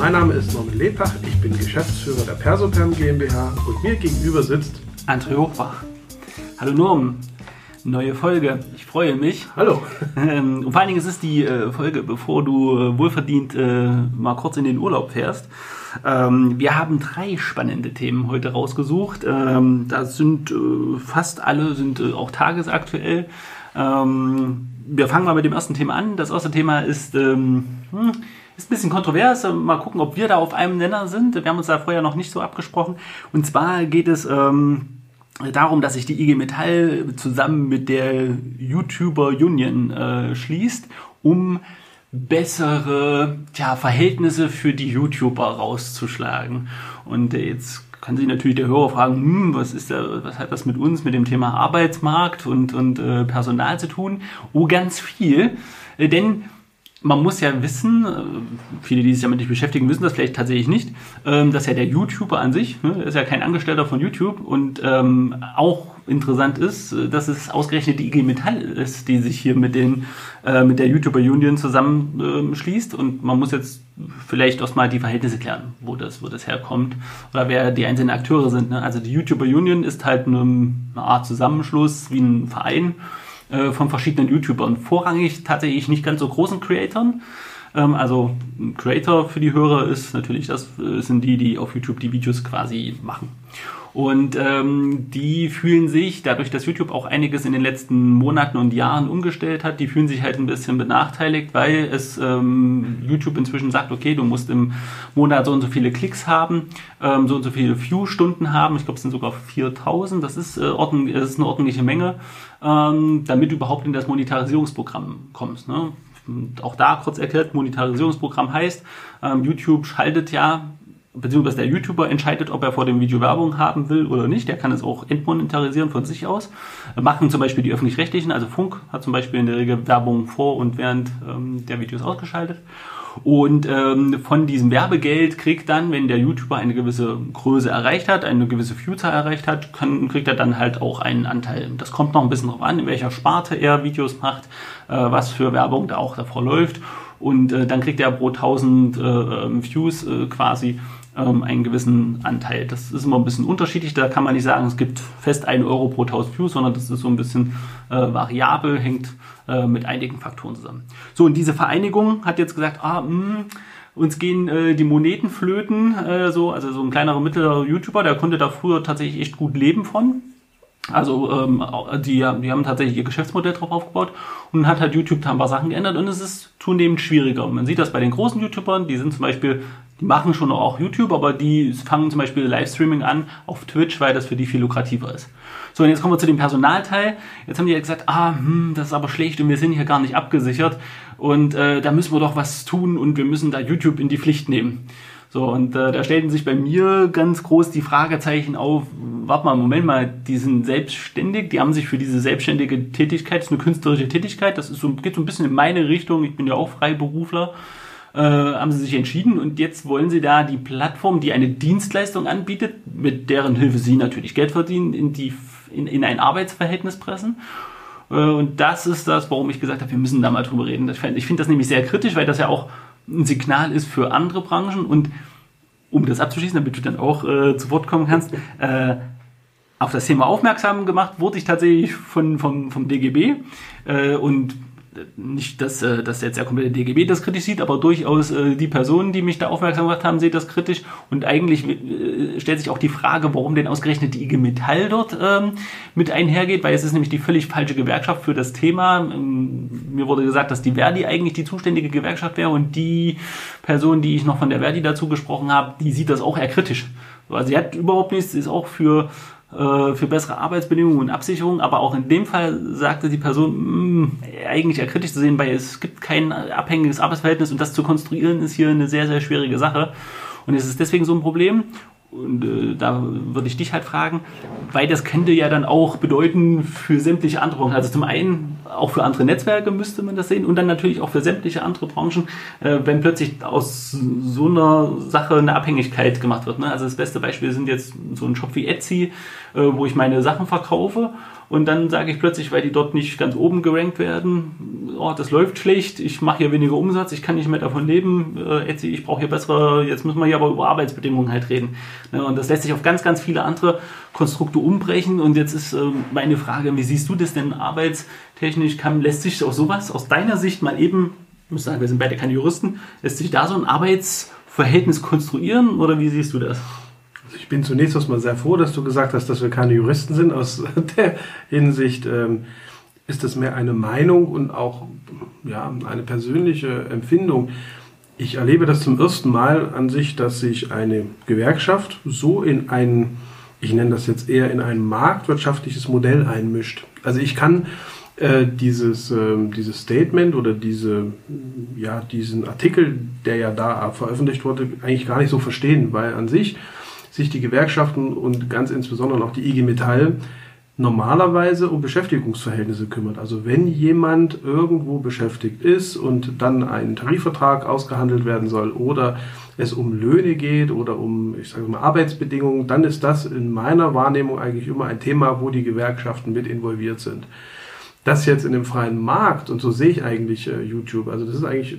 Mein Name ist Norman Lepach, ich bin Geschäftsführer der Persoperm GmbH und mir gegenüber sitzt André Hochbach. Hallo Norm, neue Folge. Ich freue mich. Hallo. Ähm, und vor allen Dingen ist es die äh, Folge, bevor du äh, wohlverdient äh, mal kurz in den Urlaub fährst. Ähm, wir haben drei spannende Themen heute rausgesucht. Ähm, da sind fast alle sind auch tagesaktuell. Ähm, wir fangen mal mit dem ersten Thema an. Das erste Thema ist, hm, ist ein bisschen kontrovers. Mal gucken, ob wir da auf einem Nenner sind. Wir haben uns da vorher noch nicht so abgesprochen. Und zwar geht es ähm, darum, dass sich die IG Metall zusammen mit der YouTuber Union äh, schließt, um bessere tja, Verhältnisse für die YouTuber rauszuschlagen. Und jetzt kann sich natürlich der Hörer fragen, hm, was ist da, was hat das mit uns, mit dem Thema Arbeitsmarkt und, und äh, Personal zu tun? Oh, ganz viel. Äh, denn man muss ja wissen, äh, viele, die sich damit nicht beschäftigen, wissen das vielleicht tatsächlich nicht, ähm, dass ja der YouTuber an sich, ne, ist ja kein Angestellter von YouTube und ähm, auch interessant ist, äh, dass es ausgerechnet die IG Metall ist, die sich hier mit, den, äh, mit der YouTuber Union zusammenschließt und man muss jetzt vielleicht erstmal die Verhältnisse klären, wo das, wo das herkommt oder wer die einzelnen Akteure sind. Ne? Also die YouTuber Union ist halt eine Art Zusammenschluss wie ein Verein, äh, von verschiedenen YouTubern. Vorrangig tatsächlich nicht ganz so großen Creatoren. Ähm, also ein Creator für die Hörer ist natürlich, das äh, sind die, die auf YouTube die Videos quasi machen. Und ähm, die fühlen sich, dadurch, dass YouTube auch einiges in den letzten Monaten und Jahren umgestellt hat, die fühlen sich halt ein bisschen benachteiligt, weil es ähm, YouTube inzwischen sagt, okay, du musst im Monat so und so viele Klicks haben, ähm, so und so viele View-Stunden haben, ich glaube, es sind sogar 4000, das ist, äh, ordentlich, das ist eine ordentliche Menge, ähm, damit du überhaupt in das Monetarisierungsprogramm kommst. Ne? Und auch da kurz erklärt, Monetarisierungsprogramm heißt, ähm, YouTube schaltet ja beziehungsweise der YouTuber entscheidet, ob er vor dem Video Werbung haben will oder nicht. Der kann es auch entmonetarisieren von sich aus. Machen zum Beispiel die öffentlich-rechtlichen, also Funk hat zum Beispiel in der Regel Werbung vor und während ähm, der Videos ausgeschaltet. Und ähm, von diesem Werbegeld kriegt dann, wenn der YouTuber eine gewisse Größe erreicht hat, eine gewisse Viewzahl erreicht hat, kann, kriegt er dann halt auch einen Anteil. Das kommt noch ein bisschen drauf an, in welcher Sparte er Videos macht, äh, was für Werbung da auch davor läuft. Und äh, dann kriegt er pro 1000 äh, ähm, Views äh, quasi ähm, einen gewissen Anteil. Das ist immer ein bisschen unterschiedlich. Da kann man nicht sagen, es gibt fest 1 Euro pro 1000 Views, sondern das ist so ein bisschen äh, variabel, hängt äh, mit einigen Faktoren zusammen. So, und diese Vereinigung hat jetzt gesagt, ah, mh, hm, uns gehen äh, die Moneten flöten, äh, so, also so ein kleinerer mittlerer YouTuber, der konnte da früher tatsächlich echt gut leben von. Also ähm, die, die haben tatsächlich ihr Geschäftsmodell drauf aufgebaut und hat halt YouTube da ein paar Sachen geändert und es ist zunehmend schwieriger. Man sieht das bei den großen YouTubern, die sind zum Beispiel, die machen schon auch YouTube, aber die fangen zum Beispiel Livestreaming an auf Twitch, weil das für die viel lukrativer ist. So, und jetzt kommen wir zu dem Personalteil. Jetzt haben die ja gesagt, ah, hm, das ist aber schlecht und wir sind hier gar nicht abgesichert und äh, da müssen wir doch was tun und wir müssen da YouTube in die Pflicht nehmen. So, und äh, da stellten sich bei mir ganz groß die Fragezeichen auf, warte mal, Moment mal, die sind selbstständig, die haben sich für diese selbstständige Tätigkeit, das ist eine künstlerische Tätigkeit, das ist so, geht so ein bisschen in meine Richtung, ich bin ja auch Freiberufler, äh, haben sie sich entschieden und jetzt wollen sie da die Plattform, die eine Dienstleistung anbietet, mit deren Hilfe sie natürlich Geld verdienen, in, die, in, in ein Arbeitsverhältnis pressen. Äh, und das ist das, warum ich gesagt habe, wir müssen da mal drüber reden. Ich finde das nämlich sehr kritisch, weil das ja auch ein Signal ist für andere Branchen. Und um das abzuschließen, damit du dann auch äh, zu Wort kommen kannst, äh, auf das Thema aufmerksam gemacht wurde ich tatsächlich von, vom, vom DGB äh, und nicht, dass, äh, dass jetzt der komplette DGB das kritisch sieht, aber durchaus äh, die Personen, die mich da aufmerksam gemacht haben, sehen das kritisch. Und eigentlich äh, stellt sich auch die Frage, warum denn ausgerechnet die IG Metall dort ähm, mit einhergeht, weil es ist nämlich die völlig falsche Gewerkschaft für das Thema. Ähm, mir wurde gesagt, dass die Verdi eigentlich die zuständige Gewerkschaft wäre und die Person, die ich noch von der Verdi dazu gesprochen habe, die sieht das auch eher kritisch. Also sie hat überhaupt nichts, ist auch für äh, für bessere Arbeitsbedingungen und Absicherung, aber auch in dem Fall sagte die Person, mh, mm, eigentlich eher kritisch zu sehen, weil es gibt kein abhängiges Arbeitsverhältnis und das zu konstruieren ist hier eine sehr, sehr schwierige Sache. Und es ist deswegen so ein Problem. Und äh, da würde ich dich halt fragen, weil das könnte ja dann auch bedeuten für sämtliche andere Branchen. Also zum einen auch für andere Netzwerke müsste man das sehen und dann natürlich auch für sämtliche andere Branchen, äh, wenn plötzlich aus so einer Sache eine Abhängigkeit gemacht wird. Ne? Also das beste Beispiel sind jetzt so ein Shop wie Etsy, äh, wo ich meine Sachen verkaufe und dann sage ich plötzlich, weil die dort nicht ganz oben gerankt werden, oh, das läuft schlecht, ich mache hier weniger Umsatz, ich kann nicht mehr davon leben, äh, Etsy, ich brauche hier bessere, jetzt müssen wir hier aber über Arbeitsbedingungen halt reden. Ne? Und das lässt sich auf ganz, ganz viele andere Konstrukte umbrechen. Und jetzt ist äh, meine Frage, wie siehst du das denn arbeitstechnisch? Kann, lässt sich auch sowas aus deiner Sicht mal eben, ich muss sagen, wir sind beide keine Juristen, lässt sich da so ein Arbeitsverhältnis konstruieren oder wie siehst du das? Ich bin zunächst erstmal sehr froh, dass du gesagt hast, dass wir keine Juristen sind. Aus der Hinsicht ähm, ist das mehr eine Meinung und auch ja, eine persönliche Empfindung. Ich erlebe das zum ersten Mal an sich, dass sich eine Gewerkschaft so in ein, ich nenne das jetzt eher in ein marktwirtschaftliches Modell einmischt. Also ich kann äh, dieses, äh, dieses Statement oder diese, ja, diesen Artikel, der ja da veröffentlicht wurde, eigentlich gar nicht so verstehen, weil an sich sich die Gewerkschaften und ganz insbesondere auch die IG Metall normalerweise um Beschäftigungsverhältnisse kümmert. Also wenn jemand irgendwo beschäftigt ist und dann ein Tarifvertrag ausgehandelt werden soll oder es um Löhne geht oder um, ich sage mal, Arbeitsbedingungen, dann ist das in meiner Wahrnehmung eigentlich immer ein Thema, wo die Gewerkschaften mit involviert sind das jetzt in dem freien Markt, und so sehe ich eigentlich äh, YouTube, also das ist eigentlich,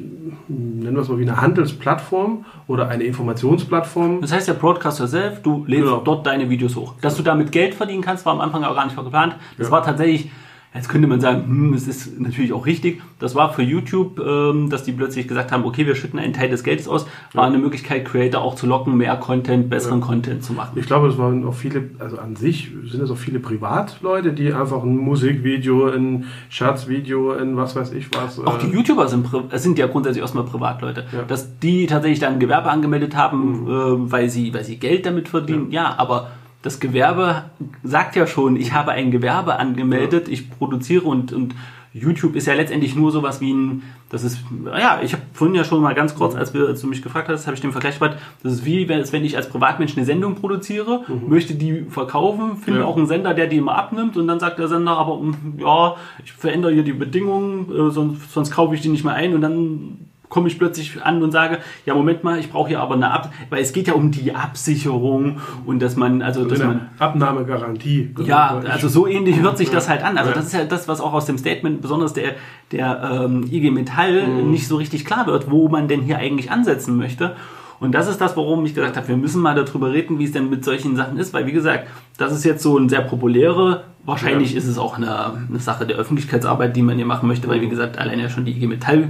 nennen wir es mal wie eine Handelsplattform oder eine Informationsplattform. Das heißt ja Broadcaster Self, du lädst genau. dort deine Videos hoch. Dass du damit Geld verdienen kannst, war am Anfang auch gar nicht geplant. Das ja. war tatsächlich Jetzt könnte man sagen, hm, es ist natürlich auch richtig. Das war für YouTube, ähm, dass die plötzlich gesagt haben, okay, wir schütten einen Teil des Geldes aus, war eine Möglichkeit, Creator auch zu locken, mehr Content, besseren ja. Content zu machen. Ich glaube, es waren auch viele, also an sich sind es auch viele Privatleute, die einfach ein Musikvideo, ein Scherzvideo, ein was weiß ich was. Auch die äh, YouTuber sind, sind ja grundsätzlich erstmal Privatleute. Ja. Dass die tatsächlich dann Gewerbe angemeldet haben, mhm. äh, weil, sie, weil sie Geld damit verdienen, ja, ja aber das Gewerbe sagt ja schon, ich habe ein Gewerbe angemeldet, ich produziere und, und YouTube ist ja letztendlich nur sowas wie ein, das ist, ja, ich habe vorhin ja schon mal ganz kurz, als, wir, als du mich gefragt hast, habe ich den Vergleich gemacht, das ist wie, wenn ich als Privatmensch eine Sendung produziere, mhm. möchte die verkaufen, finde ja. auch einen Sender, der die immer abnimmt und dann sagt der Sender, aber ja, ich verändere hier die Bedingungen, äh, sonst, sonst kaufe ich die nicht mehr ein und dann komme ich plötzlich an und sage, ja, Moment mal, ich brauche hier aber eine Ab, weil es geht ja um die Absicherung und dass man, also, dass man. Abnahmegarantie. Ja, also so ähnlich hört sich das halt an. Also das ist ja das, was auch aus dem Statement, besonders der, der ähm, IG Metall, mhm. nicht so richtig klar wird, wo man denn hier eigentlich ansetzen möchte. Und das ist das, warum ich gesagt habe, wir müssen mal darüber reden, wie es denn mit solchen Sachen ist, weil wie gesagt, das ist jetzt so ein sehr populäre, wahrscheinlich ja. ist es auch eine, eine Sache der Öffentlichkeitsarbeit, die man hier machen möchte, weil wie gesagt, allein ja schon die IG Metall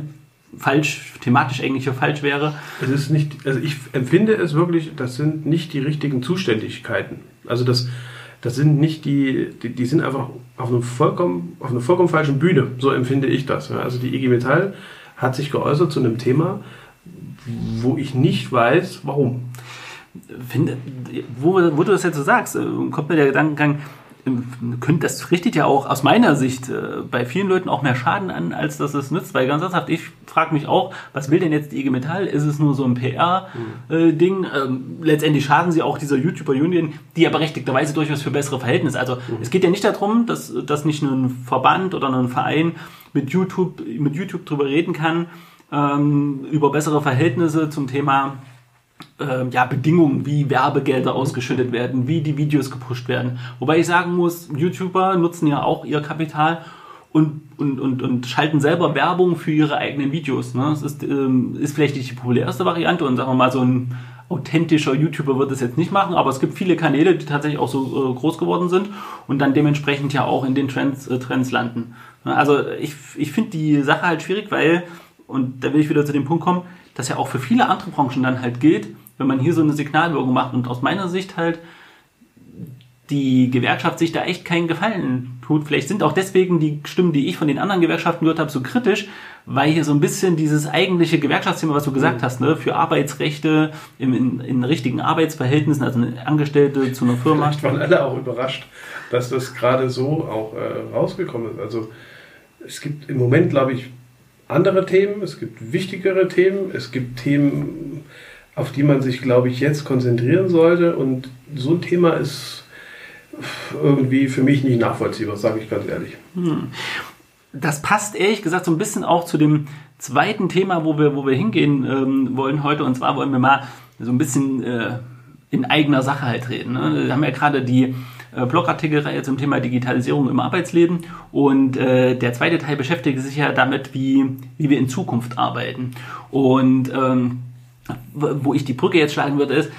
falsch, thematisch eigentlich falsch wäre. Es ist nicht, also ich empfinde es wirklich, das sind nicht die richtigen Zuständigkeiten. Also das, das sind nicht die, die, die sind einfach auf, einem vollkommen, auf einer vollkommen falschen Bühne. So empfinde ich das. Also die IG Metall hat sich geäußert zu einem Thema, wo ich nicht weiß, warum. Finde, wo, wo du das jetzt so sagst, äh, kommt mir der Gedankengang, das richtet ja auch aus meiner Sicht äh, bei vielen Leuten auch mehr Schaden an, als dass es nützt. Weil ganz ernsthaft, ich frage mich auch, was will denn jetzt die IG Metall? Ist es nur so ein PR-Ding? Mhm. Ähm, letztendlich schaden sie auch dieser YouTuber Union, die ja berechtigterweise durchaus für bessere Verhältnisse. Also mhm. es geht ja nicht darum, dass, dass nicht nur ein Verband oder ein Verein mit YouTube, mit YouTube drüber reden kann, ähm, über bessere Verhältnisse zum Thema äh, ja, Bedingungen, wie Werbegelder ausgeschüttet werden, wie die Videos gepusht werden. Wobei ich sagen muss, YouTuber nutzen ja auch ihr Kapital und, und, und, und schalten selber Werbung für ihre eigenen Videos. Ne? Das ist, ähm, ist vielleicht nicht die populärste Variante und sagen wir mal, so ein authentischer YouTuber wird das jetzt nicht machen, aber es gibt viele Kanäle, die tatsächlich auch so äh, groß geworden sind und dann dementsprechend ja auch in den Trends, äh, Trends landen. Also ich, ich finde die Sache halt schwierig, weil, und da will ich wieder zu dem Punkt kommen, dass ja auch für viele andere Branchen dann halt gilt, wenn man hier so eine Signalwirkung macht und aus meiner Sicht halt die Gewerkschaft sich da echt keinen Gefallen tut. Vielleicht sind auch deswegen die Stimmen, die ich von den anderen Gewerkschaften gehört habe, so kritisch, weil hier so ein bisschen dieses eigentliche Gewerkschaftsthema, was du gesagt mhm. hast, ne, für Arbeitsrechte im, in, in richtigen Arbeitsverhältnissen, also eine Angestellte zu einer Firma. Vielleicht waren alle auch überrascht, dass das gerade so auch äh, rausgekommen ist. Also es gibt im Moment, glaube ich, andere Themen, es gibt wichtigere Themen, es gibt Themen, auf die man sich, glaube ich, jetzt konzentrieren sollte. Und so ein Thema ist irgendwie für mich nicht nachvollziehbar, sage ich ganz ehrlich. Hm. Das passt ehrlich gesagt so ein bisschen auch zu dem zweiten Thema, wo wir, wo wir hingehen ähm, wollen heute. Und zwar wollen wir mal so ein bisschen äh, in eigener Sache halt reden. Ne? Wir haben ja gerade die äh, Blogartikelreihe zum Thema Digitalisierung im Arbeitsleben. Und äh, der zweite Teil beschäftigt sich ja damit, wie, wie wir in Zukunft arbeiten. Und ähm, wo ich die Brücke jetzt schlagen würde, ist,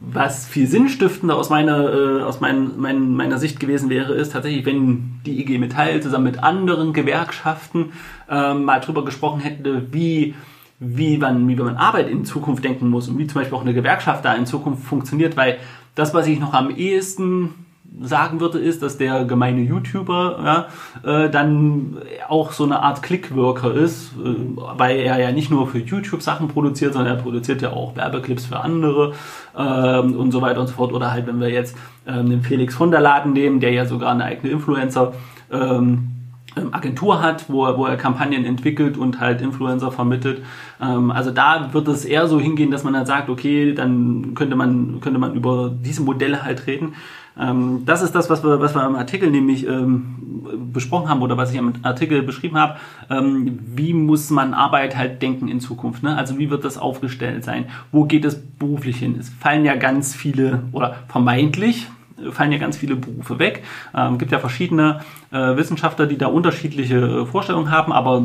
was viel sinnstiftender aus meiner, äh, aus mein, mein, meiner Sicht gewesen wäre, ist tatsächlich, wenn die IG Metall zusammen mit anderen Gewerkschaften äh, mal drüber gesprochen hätte, wie, wie, man, wie man Arbeit in Zukunft denken muss und wie zum Beispiel auch eine Gewerkschaft da in Zukunft funktioniert, weil das, was ich noch am ehesten sagen würde, ist, dass der gemeine YouTuber ja, äh, dann auch so eine Art Clickworker ist, äh, weil er ja nicht nur für YouTube Sachen produziert, sondern er produziert ja auch Werbeclips für andere äh, und so weiter und so fort. Oder halt, wenn wir jetzt ähm, den Felix von der Laden nehmen, der ja sogar eine eigene Influencer ähm, ähm, Agentur hat, wo er, wo er Kampagnen entwickelt und halt Influencer vermittelt. Ähm, also da wird es eher so hingehen, dass man dann sagt, okay, dann könnte man, könnte man über diese Modelle halt reden. Ähm, das ist das, was wir, was wir im Artikel nämlich ähm, besprochen haben oder was ich im Artikel beschrieben habe. Ähm, wie muss man Arbeit halt denken in Zukunft? Ne? Also wie wird das aufgestellt sein? Wo geht es beruflich hin? Es fallen ja ganz viele oder vermeintlich fallen ja ganz viele Berufe weg. Ähm, gibt ja verschiedene äh, Wissenschaftler, die da unterschiedliche äh, Vorstellungen haben, aber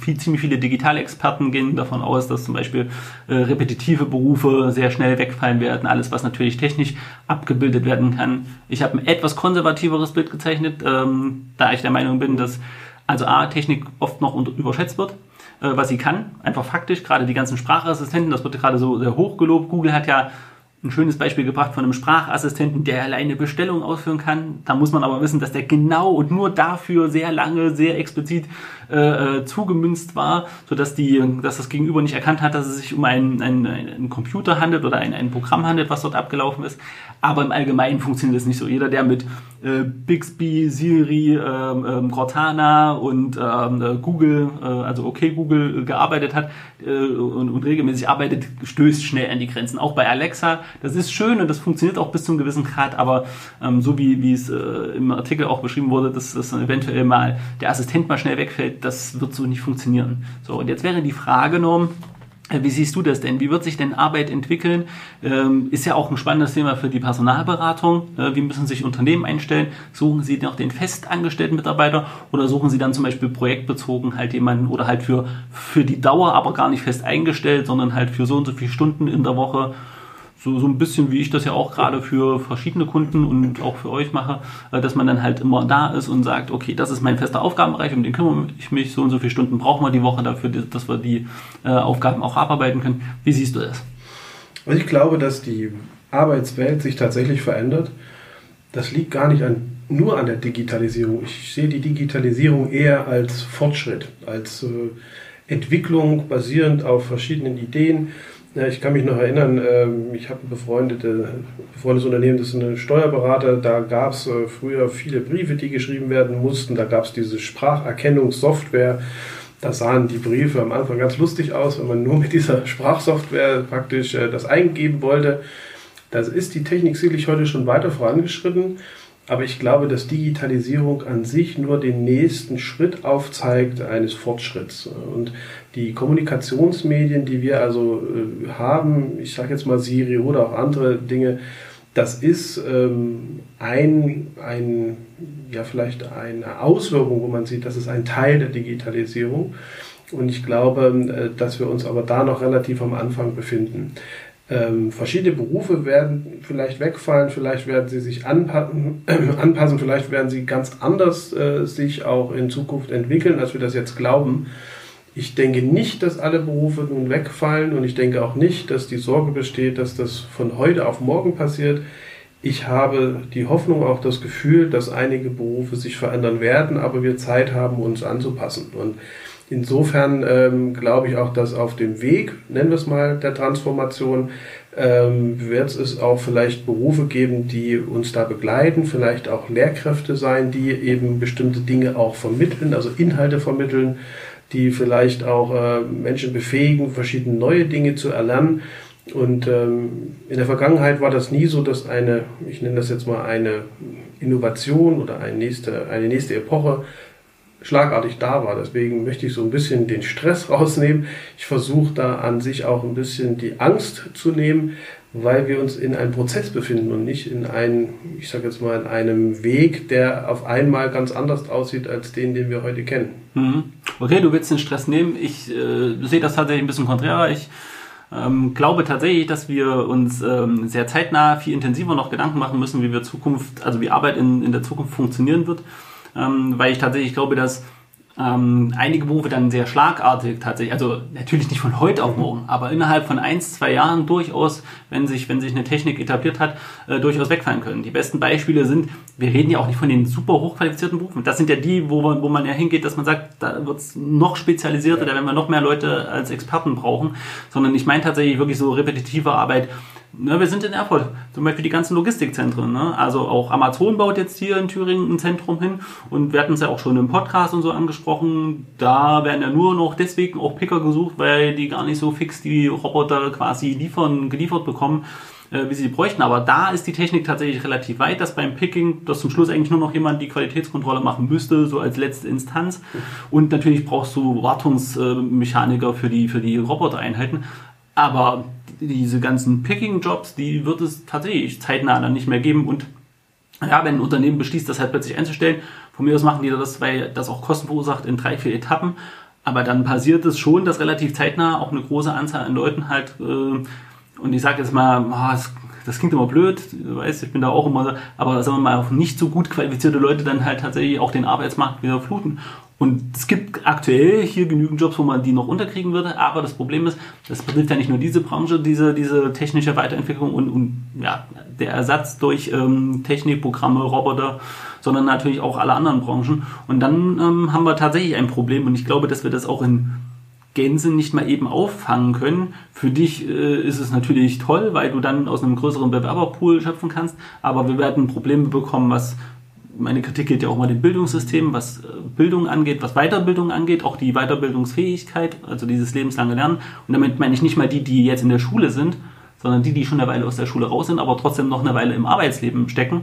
viel, ziemlich viele Digitalexperten gehen davon aus, dass zum Beispiel äh, repetitive Berufe sehr schnell wegfallen werden. Alles, was natürlich technisch abgebildet werden kann. Ich habe ein etwas konservativeres Bild gezeichnet, ähm, da ich der Meinung bin, dass also A, Technik oft noch überschätzt wird äh, was sie kann, einfach faktisch, gerade die ganzen Sprachassistenten, das wird gerade so sehr hoch gelobt. Google hat ja ein schönes Beispiel gebracht von einem Sprachassistenten, der alleine Bestellungen ausführen kann. Da muss man aber wissen, dass der genau und nur dafür sehr lange, sehr explizit äh, äh zugemünzt war, sodass die, dass das Gegenüber nicht erkannt hat, dass es sich um einen, einen, einen Computer handelt oder ein, ein Programm handelt, was dort abgelaufen ist. Aber im Allgemeinen funktioniert das nicht so. Jeder, der mit äh, Bixby, Siri, ähm, ähm, Cortana und ähm, äh, Google, äh, also okay Google gearbeitet hat äh, und, und regelmäßig arbeitet, stößt schnell an die Grenzen. Auch bei Alexa das ist schön und das funktioniert auch bis zu einem gewissen Grad, aber ähm, so wie, wie es äh, im Artikel auch beschrieben wurde, dass, dass eventuell mal der Assistent mal schnell wegfällt, das wird so nicht funktionieren. So, und jetzt wäre die Frage, Norm, äh, wie siehst du das denn? Wie wird sich denn Arbeit entwickeln? Ähm, ist ja auch ein spannendes Thema für die Personalberatung. Äh, wie müssen sich Unternehmen einstellen? Suchen sie noch den festangestellten Mitarbeiter oder suchen sie dann zum Beispiel projektbezogen halt jemanden oder halt für, für die Dauer, aber gar nicht fest eingestellt, sondern halt für so und so viele Stunden in der Woche? So, so ein bisschen wie ich das ja auch gerade für verschiedene Kunden und auch für euch mache, äh, dass man dann halt immer da ist und sagt, okay, das ist mein fester Aufgabenbereich, um den kümmere ich mich, so und so viele Stunden brauchen wir die Woche dafür, dass wir die äh, Aufgaben auch abarbeiten können. Wie siehst du das? Ich glaube, dass die Arbeitswelt sich tatsächlich verändert. Das liegt gar nicht an, nur an der Digitalisierung. Ich sehe die Digitalisierung eher als Fortschritt, als äh, Entwicklung basierend auf verschiedenen Ideen ja, ich kann mich noch erinnern, ähm, ich habe ein befreundete, befreundetes Unternehmen, das ist ein Steuerberater, da gab es äh, früher viele Briefe, die geschrieben werden mussten, da gab es diese Spracherkennungssoftware, da sahen die Briefe am Anfang ganz lustig aus, wenn man nur mit dieser Sprachsoftware praktisch äh, das eingeben wollte. Da ist die Technik sicherlich heute schon weiter vorangeschritten. Aber ich glaube, dass Digitalisierung an sich nur den nächsten Schritt aufzeigt eines Fortschritts. Und die Kommunikationsmedien, die wir also äh, haben, ich sage jetzt mal Siri oder auch andere Dinge, das ist ähm, ein, ein, ja vielleicht eine Auswirkung, wo man sieht, das ist ein Teil der Digitalisierung. Und ich glaube, äh, dass wir uns aber da noch relativ am Anfang befinden. Ähm, verschiedene Berufe werden vielleicht wegfallen, vielleicht werden sie sich anpassen, anpassen vielleicht werden sie ganz anders äh, sich auch in Zukunft entwickeln, als wir das jetzt glauben. Ich denke nicht, dass alle Berufe nun wegfallen und ich denke auch nicht, dass die Sorge besteht, dass das von heute auf morgen passiert. Ich habe die Hoffnung, auch das Gefühl, dass einige Berufe sich verändern werden, aber wir Zeit haben, uns anzupassen. Und Insofern ähm, glaube ich auch, dass auf dem Weg, nennen wir es mal, der Transformation, ähm, wird es auch vielleicht Berufe geben, die uns da begleiten, vielleicht auch Lehrkräfte sein, die eben bestimmte Dinge auch vermitteln, also Inhalte vermitteln, die vielleicht auch äh, Menschen befähigen, verschiedene neue Dinge zu erlernen. Und ähm, in der Vergangenheit war das nie so, dass eine, ich nenne das jetzt mal eine Innovation oder eine nächste, eine nächste Epoche schlagartig da war. Deswegen möchte ich so ein bisschen den Stress rausnehmen. Ich versuche da an sich auch ein bisschen die Angst zu nehmen, weil wir uns in einem Prozess befinden und nicht in einem, ich sage jetzt mal, in einem Weg, der auf einmal ganz anders aussieht als den, den wir heute kennen. Mhm. Okay, du willst den Stress nehmen. Ich äh, sehe das tatsächlich ein bisschen konträr. Ich ähm, glaube tatsächlich, dass wir uns ähm, sehr zeitnah viel intensiver noch Gedanken machen müssen, wie wir Zukunft, also wie Arbeit in, in der Zukunft funktionieren wird, ähm, weil ich tatsächlich glaube, dass ähm, einige Berufe dann sehr schlagartig tatsächlich, also natürlich nicht von heute auf morgen, aber innerhalb von ein, zwei Jahren durchaus, wenn sich, wenn sich eine Technik etabliert hat, äh, durchaus wegfallen können. Die besten Beispiele sind, wir reden ja auch nicht von den super hochqualifizierten Berufen. Das sind ja die, wo man, wo man ja hingeht, dass man sagt, da wird es noch spezialisierter, da werden wir noch mehr Leute als Experten brauchen, sondern ich meine tatsächlich wirklich so repetitive Arbeit, Ne, wir sind in Erfurt, zum Beispiel die ganzen Logistikzentren. Ne? Also auch Amazon baut jetzt hier in Thüringen ein Zentrum hin und wir hatten es ja auch schon im Podcast und so angesprochen. Da werden ja nur noch deswegen auch Picker gesucht, weil die gar nicht so fix die Roboter quasi liefern, geliefert bekommen, äh, wie sie bräuchten. Aber da ist die Technik tatsächlich relativ weit, dass beim Picking, dass zum Schluss eigentlich nur noch jemand die Qualitätskontrolle machen müsste, so als letzte Instanz. Und natürlich brauchst du Wartungsmechaniker für die, für die Robotereinheiten. Aber diese ganzen Picking-Jobs, die wird es tatsächlich zeitnah dann nicht mehr geben und ja, wenn ein Unternehmen beschließt, das halt plötzlich einzustellen, von mir aus machen die das, weil das auch Kosten verursacht in drei, vier Etappen. Aber dann passiert es schon, dass relativ zeitnah auch eine große Anzahl an Leuten halt, äh, und ich sage jetzt mal, oh, das, das, klingt immer blöd, du weißt, ich bin da auch immer, aber sagen wir mal, auch nicht so gut qualifizierte Leute dann halt tatsächlich auch den Arbeitsmarkt wieder fluten. Und es gibt aktuell hier genügend Jobs, wo man die noch unterkriegen würde, aber das Problem ist, das betrifft ja nicht nur diese Branche, diese, diese technische Weiterentwicklung und, und ja, der Ersatz durch ähm, Technikprogramme, Roboter, sondern natürlich auch alle anderen Branchen. Und dann ähm, haben wir tatsächlich ein Problem und ich glaube, dass wir das auch in Gänse nicht mal eben auffangen können. Für dich äh, ist es natürlich toll, weil du dann aus einem größeren Bewerberpool schöpfen kannst, aber wir werden Probleme bekommen, was meine Kritik gilt ja auch mal dem Bildungssystem, was äh, Bildung angeht, was Weiterbildung angeht, auch die Weiterbildungsfähigkeit, also dieses lebenslange Lernen. Und damit meine ich nicht mal die, die jetzt in der Schule sind, sondern die, die schon eine Weile aus der Schule raus sind, aber trotzdem noch eine Weile im Arbeitsleben stecken.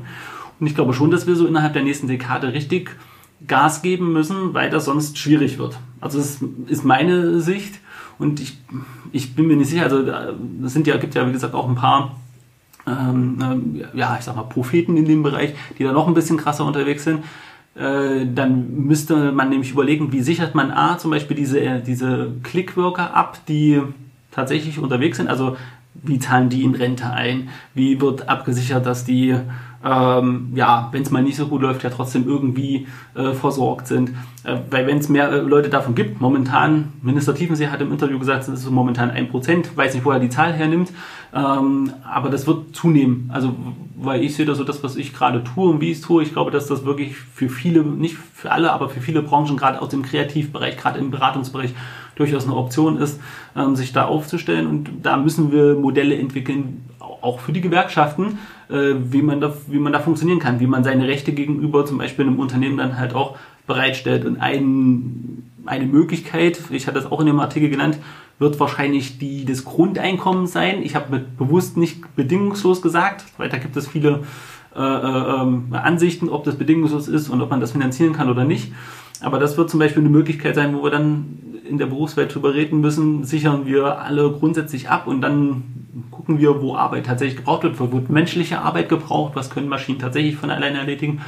Und ich glaube schon, dass wir so innerhalb der nächsten Dekade richtig Gas geben müssen, weil das sonst schwierig wird. Also das ist meine Sicht und ich, ich bin mir nicht sicher, also es sind ja, gibt ja wie gesagt auch ein paar ähm, ja, ich sag mal, Propheten in dem Bereich, die da noch ein bisschen krasser unterwegs sind. Äh, dann müsste man nämlich überlegen, wie sichert man A, zum Beispiel diese, diese Clickworker ab, die tatsächlich unterwegs sind. Also wie zahlen die in Rente ein? Wie wird abgesichert, dass die ähm, ja, wenn es mal nicht so gut läuft, ja trotzdem irgendwie äh, versorgt sind. Äh, weil wenn es mehr äh, Leute davon gibt, momentan, Minister Tiefensee hat im Interview gesagt, es ist momentan ein Prozent, weiß nicht, wo er die Zahl hernimmt, ähm, aber das wird zunehmen. Also, weil ich sehe das so, das, was ich gerade tue und wie ich es tue, ich glaube, dass das wirklich für viele, nicht für alle, aber für viele Branchen, gerade aus dem Kreativbereich, gerade im Beratungsbereich, durchaus eine Option ist, ähm, sich da aufzustellen. Und da müssen wir Modelle entwickeln, auch für die Gewerkschaften, äh, wie, man da, wie man da funktionieren kann, wie man seine Rechte gegenüber zum Beispiel einem Unternehmen dann halt auch bereitstellt. Und ein, eine Möglichkeit, ich hatte das auch in dem Artikel genannt, wird wahrscheinlich die des Grundeinkommens sein. Ich habe bewusst nicht bedingungslos gesagt, weil da gibt es viele äh, äh, ähm, Ansichten, ob das bedingungslos ist und ob man das finanzieren kann oder nicht. Aber das wird zum Beispiel eine Möglichkeit sein, wo wir dann in der Berufswelt drüber reden müssen, sichern wir alle grundsätzlich ab und dann gucken wir, wo Arbeit tatsächlich gebraucht wird, wo wird menschliche Arbeit gebraucht, was können Maschinen tatsächlich von alleine erledigen.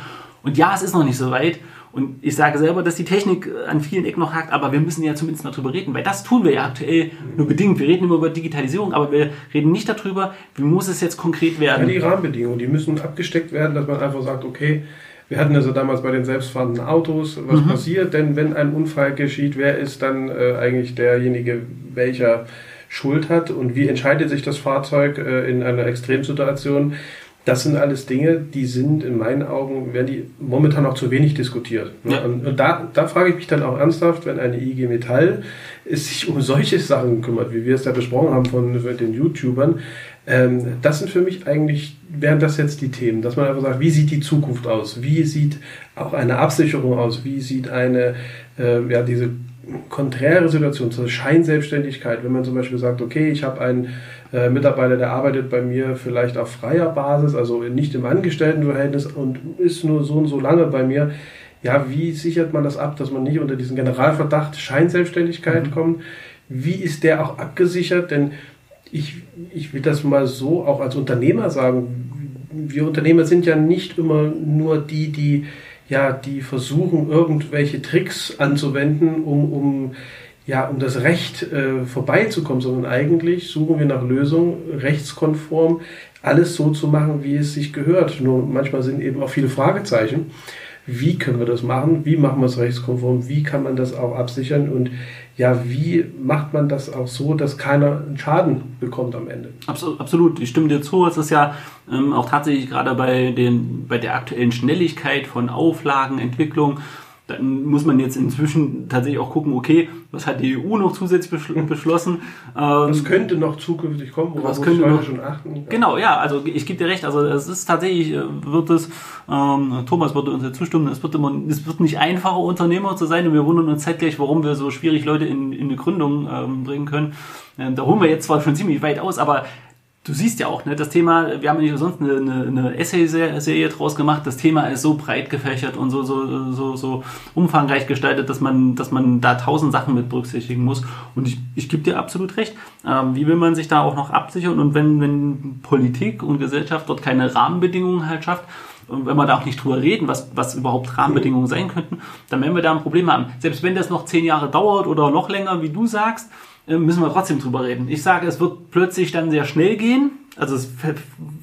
Und ja, es ist noch nicht so weit. Und ich sage selber, dass die Technik an vielen Ecken noch hakt, aber wir müssen ja zumindest mal drüber reden, weil das tun wir ja aktuell nur bedingt. Wir reden immer über Digitalisierung, aber wir reden nicht darüber, wie muss es jetzt konkret werden. Ja, die Rahmenbedingungen, die müssen abgesteckt werden, dass man einfach sagt, okay, wir hatten also damals bei den selbstfahrenden Autos, was mhm. passiert denn, wenn ein Unfall geschieht? Wer ist dann äh, eigentlich derjenige, welcher Schuld hat und wie entscheidet sich das Fahrzeug äh, in einer Extremsituation? Das sind alles Dinge, die sind in meinen Augen, werden die momentan noch zu wenig diskutiert. Ne? Ja. Und, und, da, da frage ich mich dann auch ernsthaft, wenn eine IG Metall sich um solche Sachen kümmert, wie wir es ja besprochen haben von den YouTubern, ähm, das sind für mich eigentlich, wären das jetzt die Themen, dass man einfach sagt, wie sieht die Zukunft aus? Wie sieht auch eine Absicherung aus? Wie sieht eine, äh, ja, diese konträre Situation zur Scheinselbstständigkeit, wenn man zum Beispiel sagt, okay, ich habe einen äh, Mitarbeiter, der arbeitet bei mir vielleicht auf freier Basis, also nicht im Angestelltenverhältnis und ist nur so und so lange bei mir. ja, wie sichert man das ab, dass man nicht unter diesen Generalverdacht Scheinselbstständigkeit mhm. kommt? Wie ist der auch abgesichert? Denn ich, ich will das mal so auch als Unternehmer sagen. Wir Unternehmer sind ja nicht immer nur die, die ja, die versuchen, irgendwelche Tricks anzuwenden, um, um, ja, um das Recht äh, vorbeizukommen, sondern eigentlich suchen wir nach Lösungen rechtskonform, alles so zu machen, wie es sich gehört. Nur manchmal sind eben auch viele Fragezeichen. Wie können wir das machen? Wie machen wir es rechtskonform? Wie kann man das auch absichern? Und ja, wie macht man das auch so, dass keiner einen Schaden bekommt am Ende? Absolut, ich stimme dir zu. Es ist ja ähm, auch tatsächlich gerade bei, den, bei der aktuellen Schnelligkeit von Auflagen, Entwicklung, dann muss man jetzt inzwischen tatsächlich auch gucken, okay, was hat die EU noch zusätzlich beschlossen? was ähm, könnte noch zukünftig kommen, worauf was könnte noch, schon achten? Genau, ja, also ich gebe dir recht, also es ist tatsächlich, äh, wird es, ähm, Thomas würde uns ja zustimmen, es wird, immer, es wird nicht einfacher, Unternehmer zu sein und wir wundern uns zeitgleich, warum wir so schwierig Leute in, in eine Gründung ähm, bringen können. Ähm, da holen wir jetzt zwar schon ziemlich weit aus, aber du siehst ja auch, ne, das Thema, wir haben ja nicht sonst eine, eine, eine Essay-Serie draus gemacht, das Thema ist so breit gefächert und so, so, so, so umfangreich gestaltet, dass man, dass man da tausend Sachen mit berücksichtigen muss. Und ich, ich gebe dir absolut recht. Ähm, wie will man sich da auch noch absichern? Und wenn, wenn Politik und Gesellschaft dort keine Rahmenbedingungen halt schafft, und wenn wir da auch nicht drüber reden, was, was überhaupt Rahmenbedingungen sein könnten, dann werden wir da ein Problem haben. Selbst wenn das noch zehn Jahre dauert oder noch länger, wie du sagst, müssen wir trotzdem drüber reden. Ich sage, es wird plötzlich dann sehr schnell gehen. Also es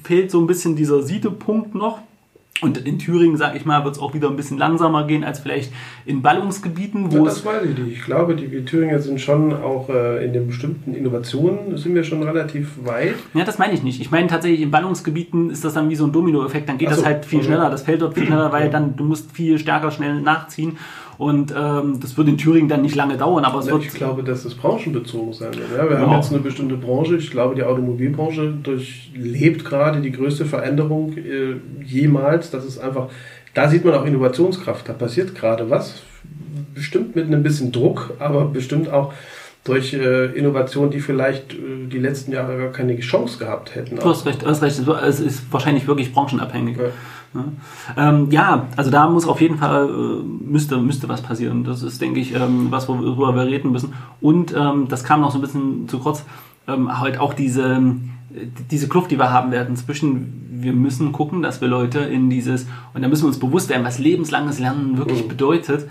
fehlt so ein bisschen dieser Siedepunkt noch. Und in Thüringen, sage ich mal, wird es auch wieder ein bisschen langsamer gehen als vielleicht in Ballungsgebieten. Wo ja, das weiß ich nicht. Ich glaube, die Thüringer sind schon auch äh, in den bestimmten Innovationen sind wir schon relativ weit. Ja, das meine ich nicht. Ich meine tatsächlich, in Ballungsgebieten ist das dann wie so ein Dominoeffekt. Dann geht so, das halt viel schneller. Das fällt dort viel schneller, weil dann du musst viel stärker schnell nachziehen. Und ähm, das wird in Thüringen dann nicht lange dauern, aber es wird. Ich glaube, dass es branchenbezogen sein wird. Ja, wir ja. haben jetzt eine bestimmte Branche. Ich glaube, die Automobilbranche durchlebt gerade die größte Veränderung äh, jemals. Das ist einfach, da sieht man auch Innovationskraft. Da passiert gerade was. Bestimmt mit einem bisschen Druck, aber bestimmt auch durch äh, Innovationen, die vielleicht äh, die letzten Jahre gar keine Chance gehabt hätten. Du hast recht, du hast recht. Es ist wahrscheinlich wirklich branchenabhängig. Ja. Ähm, ja, also da muss auf jeden Fall, äh, müsste, müsste was passieren. Das ist, denke ich, ähm, was, worüber wir reden müssen. Und ähm, das kam noch so ein bisschen zu kurz, ähm, halt auch diese, diese Kluft, die wir haben werden zwischen, wir müssen gucken, dass wir Leute in dieses, und da müssen wir uns bewusst werden, was lebenslanges Lernen wirklich mhm. bedeutet.